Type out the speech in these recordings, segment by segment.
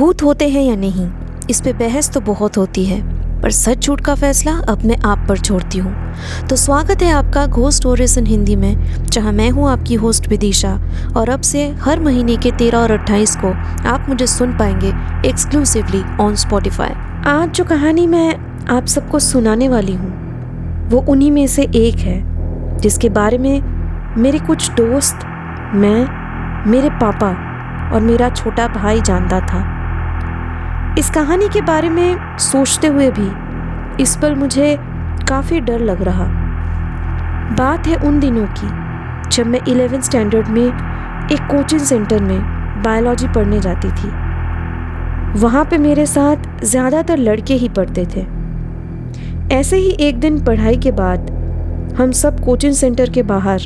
भूत होते हैं या नहीं, इस पे बहस तो बहुत होती है, पर सच झूठ का फैसला अब मैं आप पर छोड़ती हूँ। तो स्वागत है आपका घोस्ट स्टोरीज इन हिंदी में, जहाँ मैं हूँ आपकी होस्ट विदिशा, और अब से हर महीने के तेरह और अट्ठाईस को आप मुझे सुन पाएँगे एक्सक्लूसिवली ऑन स्पॉटिफाई आज जो कहानी मैं आप सबको सुनाने वाली हूँ, वो उन्हीं में से एक है, जिसके बारे में मेरे कुछ दोस्त, मैं, मेरे पापा और मेरा छोटा भाई जानता था। इस कहानी के बारे में सोचते हुए भी इस पर मुझे काफ़ी डर लग रहा। बात है उन दिनों की, जब मैं इलेवेंथ स्टैंडर्ड में एक कोचिंग सेंटर में बायोलॉजी पढ़ने जाती थी। वहाँ पे मेरे साथ ज़्यादातर लड़के ही पढ़ते थे। ऐसे ही एक दिन पढ़ाई के बाद हम सब कोचिंग सेंटर के बाहर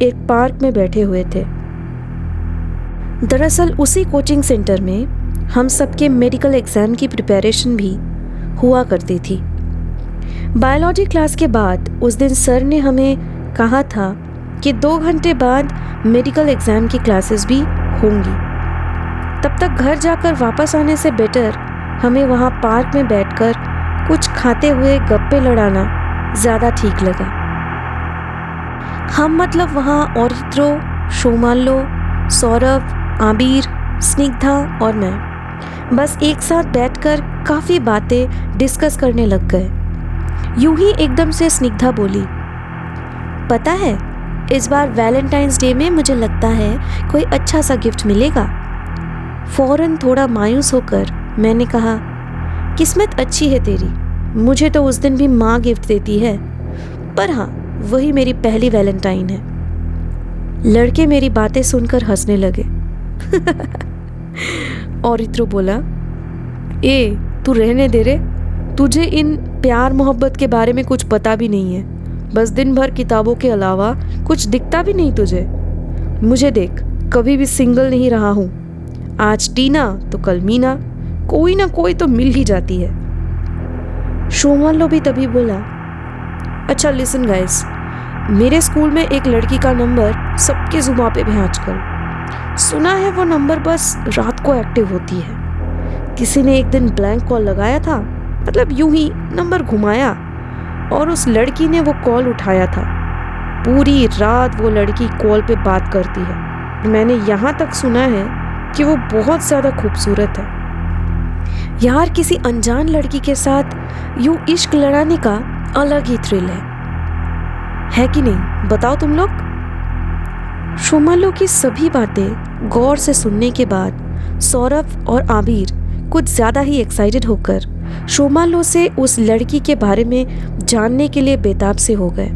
एक पार्क में बैठे हुए थे। दरअसल उसी कोचिंग सेंटर में हम सबके मेडिकल एग्ज़ाम की प्रिपरेशन भी हुआ करती थी। बायोलॉजी क्लास के बाद उस दिन सर ने हमें कहा था कि दो घंटे बाद मेडिकल एग्ज़ाम की क्लासेस भी होंगी। तब तक घर जाकर वापस आने से बेटर हमें वहाँ पार्क में बैठकर कुछ खाते हुए गप्पे लड़ाना ज़्यादा ठीक लगा। हम मतलब वहाँ औरित्रो, शोमालो, सौरभ, आबिर, स्निग्धा और मैं। बस एक साथ बैठकर काफ़ी बातें डिस्कस करने लग गए। यूँ ही एकदम से स्निग्धा बोली, पता है, इस बार वैलेंटाइंस डे में मुझे लगता है कोई अच्छा सा गिफ्ट मिलेगा। फ़ौरन थोड़ा मायूस होकर मैंने कहा, किस्मत अच्छी है तेरी, मुझे तो उस दिन भी माँ गिफ्ट देती है। पर हाँ वही मेरी पहली वैलेंटाइन है। लड़के मेरी बातें सुनकर हंसने लगे। और बोला, ए, तू रहने दे रे। तुझे इन प्यार मोहब्बत के बारे में कुछ पता भी नहीं है। बस दिन भर किताबों के अलावा कुछ दिखता भी नहीं तुझे। मुझे देख, कभी भी सिंगल नहीं रहा हूँ। आज टीना तो कल मीना। कोई ना कोई तो मिल ही जाती है। लो भी तभी बोला अच्छा लिसन गाइस मेरे स्कूल में एक लड़की का नंबर सबके जुबा पे भी आजकल सुना है वो नंबर बस रात को एक्टिव होती है। किसी ने एक दिन ब्लैंक कॉल लगाया था मतलब यूँ ही नंबर घुमाया, और उस लड़की ने वो कॉल उठाया था। पूरी रात वो लड़की कॉल पे बात करती है। मैंने यहाँ तक सुना है कि वो बहुत ज़्यादा खूबसूरत है। यार, किसी अनजान लड़की के साथ यूँ इश्क लड़ाने का अलग ही थ्रिल है। है कि नहीं? बताओ तुम लोग। शुमालो की सभी बातें गौर से सुनने के बाद सौरभ और आबिर कुछ ज़्यादा ही एक्साइटेड होकर शोमालो से उस लड़की के बारे में जानने के लिए बेताब से हो गए।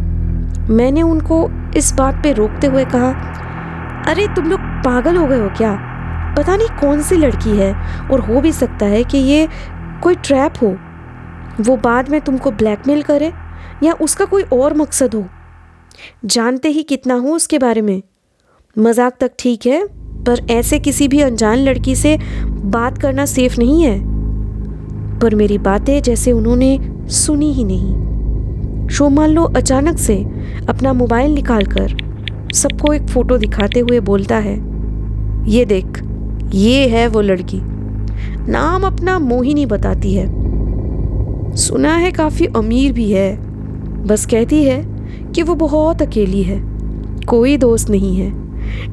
मैंने उनको इस बात पे रोकते हुए कहा, अरे, तुम लोग पागल हो गए हो क्या? पता नहीं कौन सी लड़की है और हो भी सकता है कि ये कोई ट्रैप हो। वो बाद में तुमको ब्लैकमेल करे या उसका कोई और मकसद हो। जानते ही कितना हूँ उसके बारे में। मज़ाक तक ठीक है, पर ऐसे किसी भी अनजान लड़की से बात करना सेफ़ नहीं है। पर मेरी बातें जैसे उन्होंने सुनी ही नहीं। शोमालो अचानक से अपना मोबाइल निकालकर सबको एक फ़ोटो दिखाते हुए बोलता है, ये देख, ये है वो लड़की। नाम अपना मोहिनी बताती है। सुना है काफ़ी अमीर भी है, बस कहती है कि वो बहुत अकेली है, कोई दोस्त नहीं है।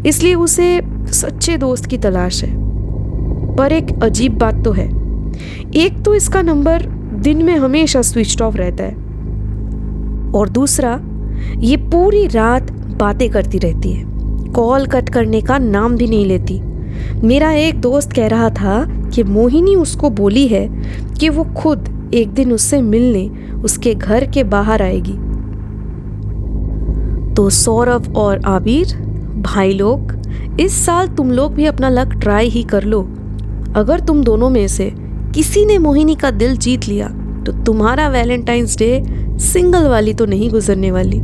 इसलिए उसे सच्चे दोस्त की तलाश है। पर एक अजीब बात तो है। एक तो इसका नंबर दिन में हमेशा स्विच ऑफ़ रहता है। और दूसरा, ये पूरी रात बातें करती रहती है। कॉल कट करने का नाम भी नहीं लेती। मेरा एक दोस्त कह रहा था कि मोहिनी उसको बोली है कि वो खुद एक दिन उससे मिलने उसके घर के बाहर आएगी। तो सौरभ और आबिर भाई लोग, इस साल तुम लोग भी अपना लक ट्राई ही कर लो। अगर तुम दोनों में से किसी ने मोहिनी का दिल जीत लिया तो तुम्हारा वैलेंटाइंस डे सिंगल वाली तो नहीं गुजरने वाली।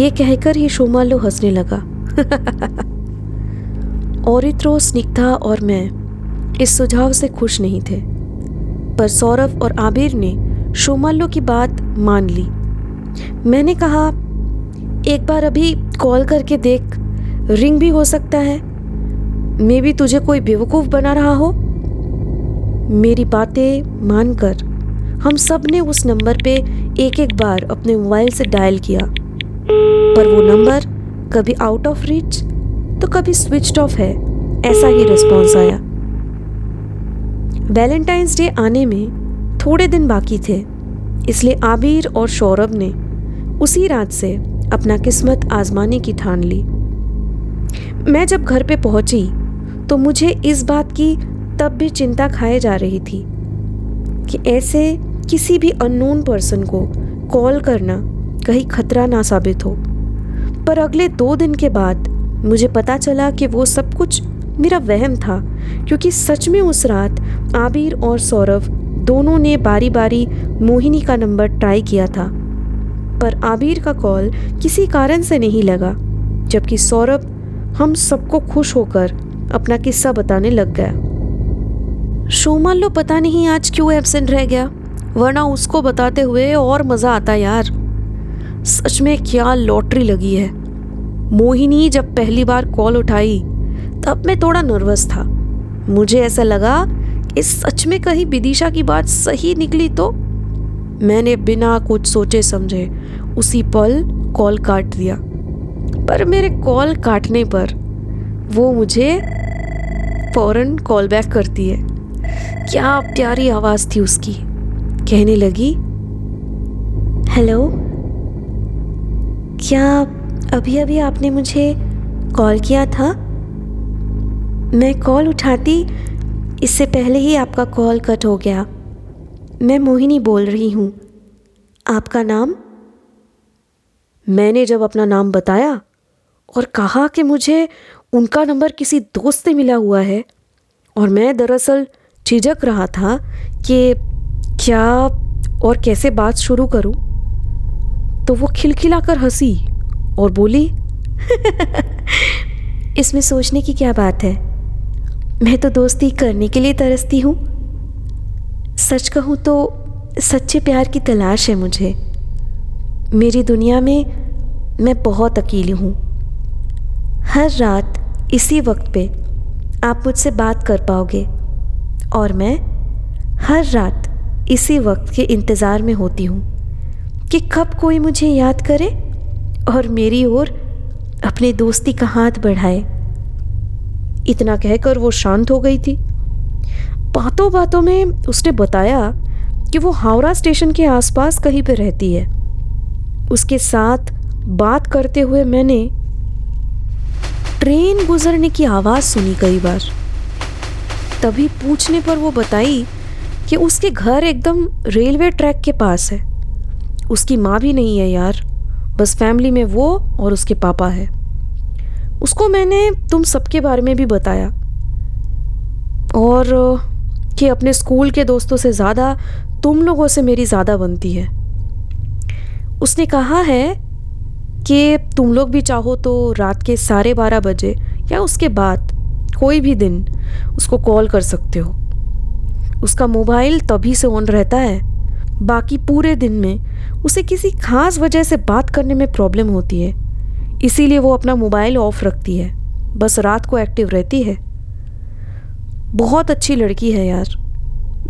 ये कहकर ही शोमालो हंसने लगा। औरित्रो स्निग्धा और मैं इस सुझाव से खुश नहीं थे। पर सौरभ और आबिर ने शोमालो की बात मान ली। मैंने कहा एक बार अभी कॉल करके देख, रिंग भी हो सकता है। मे भी तुझे कोई बेवकूफ़ बना रहा हो। मेरी बातें मानकर हम सबने उस नंबर पे एक एक बार अपने मोबाइल से डायल किया। पर वो नंबर कभी आउट ऑफ़ रीच तो कभी स्विच ऑफ़ है, ऐसा ही रिस्पॉन्स आया। वैलेंटाइंस डे आने में थोड़े दिन बाकी थे, इसलिए आबिर और सौरभ ने उसी रात से अपना किस्मत आजमाने की ठान ली। मैं जब घर पे पहुँची तो मुझे इस बात की तब भी चिंता खाए जा रही थी कि ऐसे किसी भी अननोन पर्सन को कॉल करना कहीं खतरा ना साबित हो। पर अगले दो दिन के बाद मुझे पता चला कि वो सब कुछ मेरा वहम था, क्योंकि सच में उस रात आबिर और सौरभ दोनों ने बारी बारी मोहिनी का नंबर ट्राई किया था। पर आबिर का कॉल किसी कारण से नहीं लगा, जबकि सौरभ हम सबको खुश होकर अपना किस्सा बताने लग गया। शोमान लो पता नहीं आज क्यों एबसेंट रह गया, वरना उसको बताते हुए और मज़ा आता यार। सच में क्या लॉटरी लगी है। मोहिनी जब पहली बार कॉल उठाई, तब मैं थोड़ा नर्वस था। मुझे ऐसा लगा कि सच में कहीं विदिशा की बात सही निकली तो मैंने बिना कुछ सोचे समझे उसी पल कॉल काट दिया। पर मेरे कॉल काटने पर वो मुझे फ़ौरन कॉल बैक करती है। क्या प्यारी आवाज़ थी उसकी? कहने लगी, हेलो, क्या अभी अभी आपने मुझे कॉल किया था? मैं कॉल उठाती, इससे पहले ही आपका कॉल कट हो गया। मैं मोहिनी बोल रही हूँ। आपका नाम? मैंने जब अपना नाम बताया और कहा कि मुझे उनका नंबर किसी दोस्त से मिला हुआ है और मैं दरअसल झिझक रहा था कि क्या और कैसे बात शुरू करूँ तो वो खिलखिलाकर हँसी और बोली, इसमें सोचने की क्या बात है? मैं तो दोस्ती करने के लिए तरसती हूँ। सच कहूँ तो सच्चे प्यार की तलाश है मुझे। मेरी दुनिया में मैं बहुत अकेली हूँ। हर रात इसी वक्त पे आप मुझसे बात कर पाओगे और मैं हर रात इसी वक्त के इंतज़ार में होती हूँ कि कब कोई मुझे याद करे और मेरी ओर अपने दोस्ती का हाथ बढ़ाए। इतना कहकर वो शांत हो गई थी। बातों बातों में उसने बताया कि वो हावड़ा स्टेशन के आसपास कहीं पे रहती है। उसके साथ बात करते हुए मैंने ट्रेन गुजरने की आवाज़ सुनी कई बार। तभी पूछने पर वो बताई कि उसके घर एकदम रेलवे ट्रैक के पास है। उसकी माँ भी नहीं है यार, बस फैमिली में वो और उसके पापा है। उसको मैंने तुम सबके बारे में भी बताया। और कि अपने स्कूल के दोस्तों से ज़्यादा तुम लोगों से मेरी ज़्यादा बनती है। उसने कहा है कि तुम लोग भी चाहो तो रात के साढ़े बारह बजे या उसके बाद कोई भी दिन उसको कॉल कर सकते हो। उसका मोबाइल तभी से ऑन रहता है। बाकी पूरे दिन में उसे किसी खास वजह से बात करने में प्रॉब्लम होती है। इसीलिए वो अपना मोबाइल ऑफ़ रखती है। बस रात को एक्टिव रहती है। बहुत अच्छी लड़की है यार।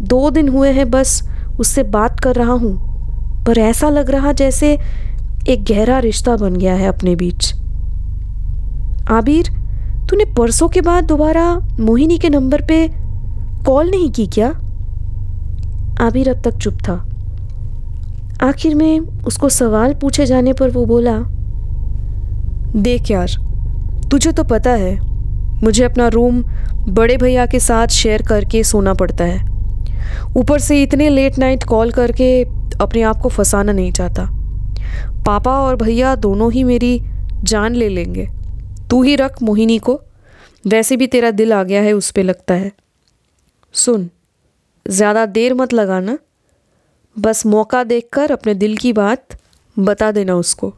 दो दिन हुए हैं बस उससे बात कर रहा हूँ, पर ऐसा लग रहा जैसे एक गहरा रिश्ता बन गया है अपने बीच। आबिर, तूने परसों के बाद दोबारा मोहिनी के नंबर पे कॉल नहीं की क्या? आबिर अब तक चुप था। आखिर में उसको सवाल पूछे जाने पर वो बोला, देख यार, तुझे तो पता है, मुझे अपना रूम बड़े भैया के साथ शेयर करके सोना पड़ता है। ऊपर से इतने लेट नाइट कॉल करके अपने आप को फंसाना नहीं चाहता। पापा और भैया दोनों ही मेरी जान ले लेंगे। तू ही रख मोहिनी को। वैसे भी तेरा दिल आ गया है, उस पर लगता है। सुन, ज़्यादा देर मत लगाना। बस मौका देखकर अपने दिल की बात बता देना उसको।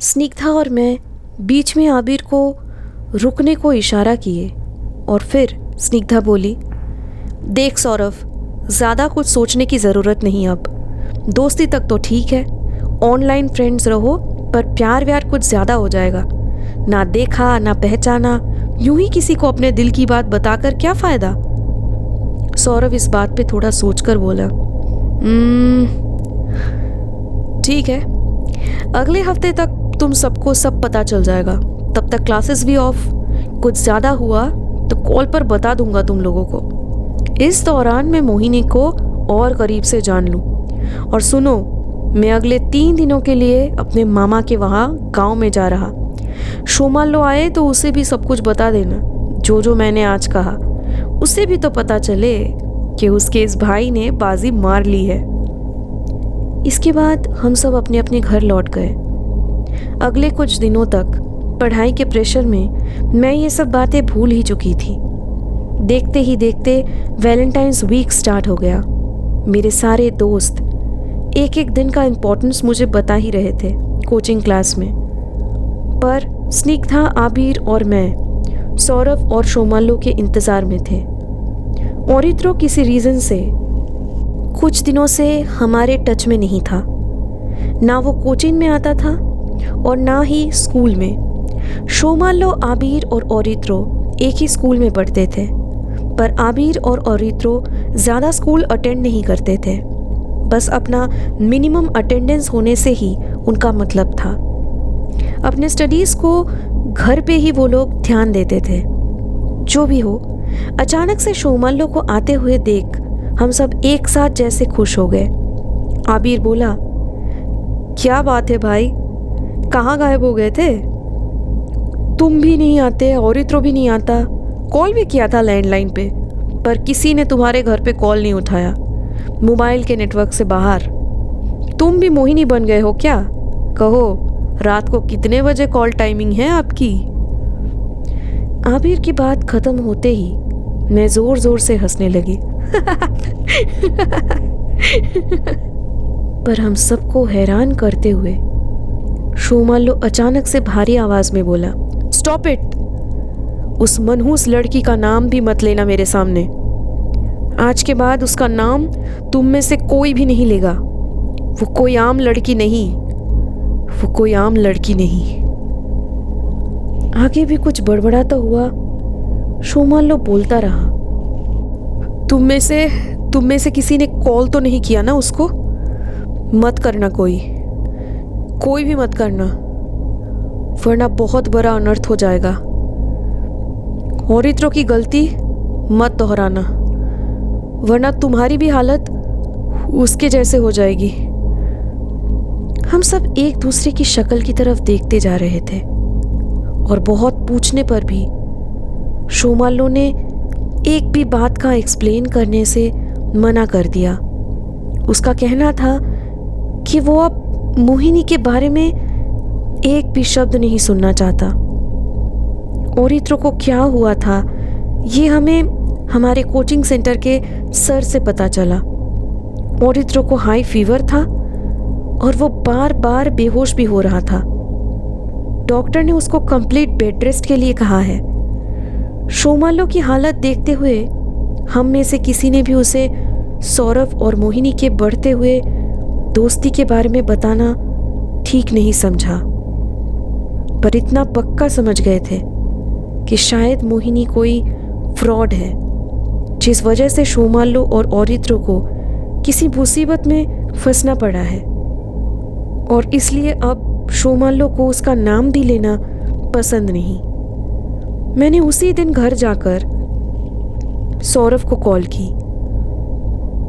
स्निग्धा और मैं बीच में आबिर को रुकने को इशारा किए और फिर स्निग्धा बोली देख सौरभ ज़्यादा कुछ सोचने की ज़रूरत नहीं अब। दोस्ती तक तो ठीक है। ऑनलाइन फ्रेंड्स रहो पर प्यार व्यार कुछ ज़्यादा हो जाएगा। ना देखा ना पहचाना यूँ ही किसी को अपने दिल की बात बताकर क्या फ़ायदा? सौरभ इस बात पे थोड़ा सोचकर बोला "हम्म, ठीक है। अगले हफ़्ते तक तुम सबको सब पता चल जाएगा। तब तक क्लासेस भी ऑफ़ कुछ ज़्यादा हुआ तो कॉल पर बता दूँगा तुम लोगों को। इस दौरान मैं मोहिनी को और करीब से जान लूँ। और सुनो, मैं अगले तीन दिनों के लिए अपने मामा के वहाँ गाँव में जा रहा। शोमालो आए तो उसे भी सब कुछ बता देना, जो जो मैंने आज कहा। उसे भी तो पता चले कि उसके इस भाई ने बाजी मार ली है। इसके बाद हम सब अपने अपने घर लौट गए। अगले कुछ दिनों तक पढ़ाई के प्रेशर में मैं ये सब बातें भूल ही चुकी थी। देखते ही देखते वैलेंटाइंस वीक स्टार्ट हो गया। मेरे सारे दोस्त एक एक दिन का इम्पोर्टेंस मुझे बता ही रहे थे कोचिंग क्लास में। पर स्निग्धा, आबिर और मैं, सौरभ और शोमालो के इंतज़ार में थे। और औरित्रो किसी रीज़न से कुछ दिनों से हमारे टच में नहीं था। ना वो कोचिंग में आता था और ना ही स्कूल में। शोमालो आबिर और औरित्रो एक ही स्कूल में पढ़ते थे, पर आबिर और औरित्रो ज़्यादा स्कूल अटेंड नहीं करते थे। बस अपना मिनिमम अटेंडेंस होने से ही उनका मतलब था। अपने स्टडीज़ को घर पे ही वो लोग ध्यान देते थे। जो भी हो, अचानक से शोमालो को आते हुए देख हम सब एक साथ जैसे खुश हो गए। आबिर बोला, क्या बात है भाई? कहाँ गायब हो गए थे? तुम भी नहीं आते और इत्रो भी नहीं आता। कॉल भी किया था लैंडलाइन पे, पर किसी ने तुम्हारे घर पे कॉल नहीं उठाया। मोबाइल के नेटवर्क से बाहर। तुम भी मोहिनी बन गए हो क्या? कहो, रात को कितने बजे कॉल टाइमिंग है आपकी? आबिर की बात खत्म होते ही मैं ज़ोर ज़ोर से हंसने लगी। पर हम सबको हैरान करते हुए, शोमालो अचानक से भारी आवाज़ में बोला स्टॉप इट उस मनहूस लड़की का नाम भी मत लेना मेरे सामने। आज के बाद उसका नाम तुम में से कोई भी नहीं लेगा। वो कोई आम लड़की नहीं। वो कोई आम लड़की नहीं। आगे भी कुछ बड़बड़ा तो हुआ शोमालो बोलता रहा। तुम में से, तुम में से किसी ने कॉल तो नहीं किया ना उसको? मत करना कोई। कोई भी मत करना। वरना बहुत बड़ा अनर्थ हो जाएगा। और औरित्रों की गलती मत दोहराना, वरना तुम्हारी भी हालत उसके जैसे हो जाएगी। हम सब एक दूसरे की शक्ल की तरफ़ देखते जा रहे थे, और बहुत पूछने पर भी शोमालो ने एक भी बात का एक्सप्लेन करने से मना कर दिया। उसका कहना था कि वो अब मोहिनी के बारे में एक भी शब्द नहीं सुनना चाहता। औरित्रो को क्या हुआ था, ये हमें हमारे कोचिंग सेंटर के सर से पता चला। औरित्रो को हाई फीवर था और वो बार बार बेहोश भी हो रहा था। डॉक्टर ने उसको कंप्लीट बेड रेस्ट के लिए कहा है। शोमालो की हालत देखते हुए हम में से किसी ने भी उसे सौरभ और मोहिनी के बढ़ते हुए दोस्ती के बारे में बताना ठीक नहीं समझा। पर इतना पक्का समझ गए थे कि शायद मोहिनी कोई फ्रॉड है, जिस वजह से शोमालो और औरित्रो को किसी मुसीबत में फंसना पड़ा है। और इसलिए अब शोमालो को उसका नाम भी लेना पसंद नहीं। मैंने उसी दिन घर जाकर सौरभ को कॉल की,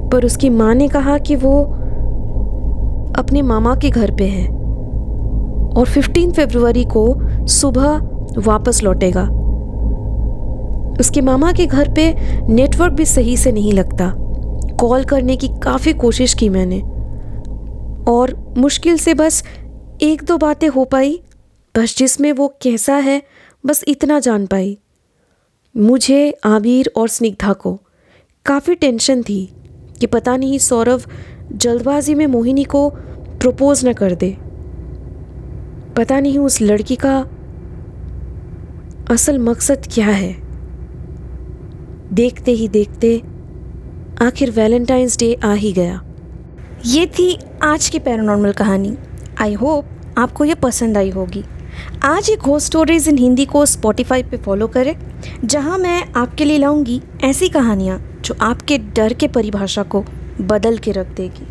पर उसकी माँ ने कहा कि वो अपने मामा के घर पे है। और 15 फरवरी को सुबह वापस लौटेगा। उसके मामा के घर पे नेटवर्क भी सही से नहीं लगता। कॉल करने की काफ़ी कोशिश की मैंने। और मुश्किल से बस एक दो बातें हो पाई, बस जिसमें वो कैसा है, बस इतना जान पाई। मुझे आबिर और स्निग्धा को काफ़ी टेंशन थी कि पता नहीं सौरभ जल्दबाजी में मोहिनी को प्रपोज न कर दे। पता नहीं उस लड़की का असल मकसद क्या है। देखते ही देखते आखिर वैलेंटाइंस डे आ ही गया। ये थी आज की पैरानॉर्मल कहानी। आई होप आपको ये पसंद आई होगी। आज एक घोस्ट स्टोरीज इन हिंदी को स्पॉटिफाई पे फॉलो करें, जहाँ मैं आपके लिए लाऊँगी ऐसी कहानियाँ जो आपके डर के परिभाषा को बदल के रख देगी।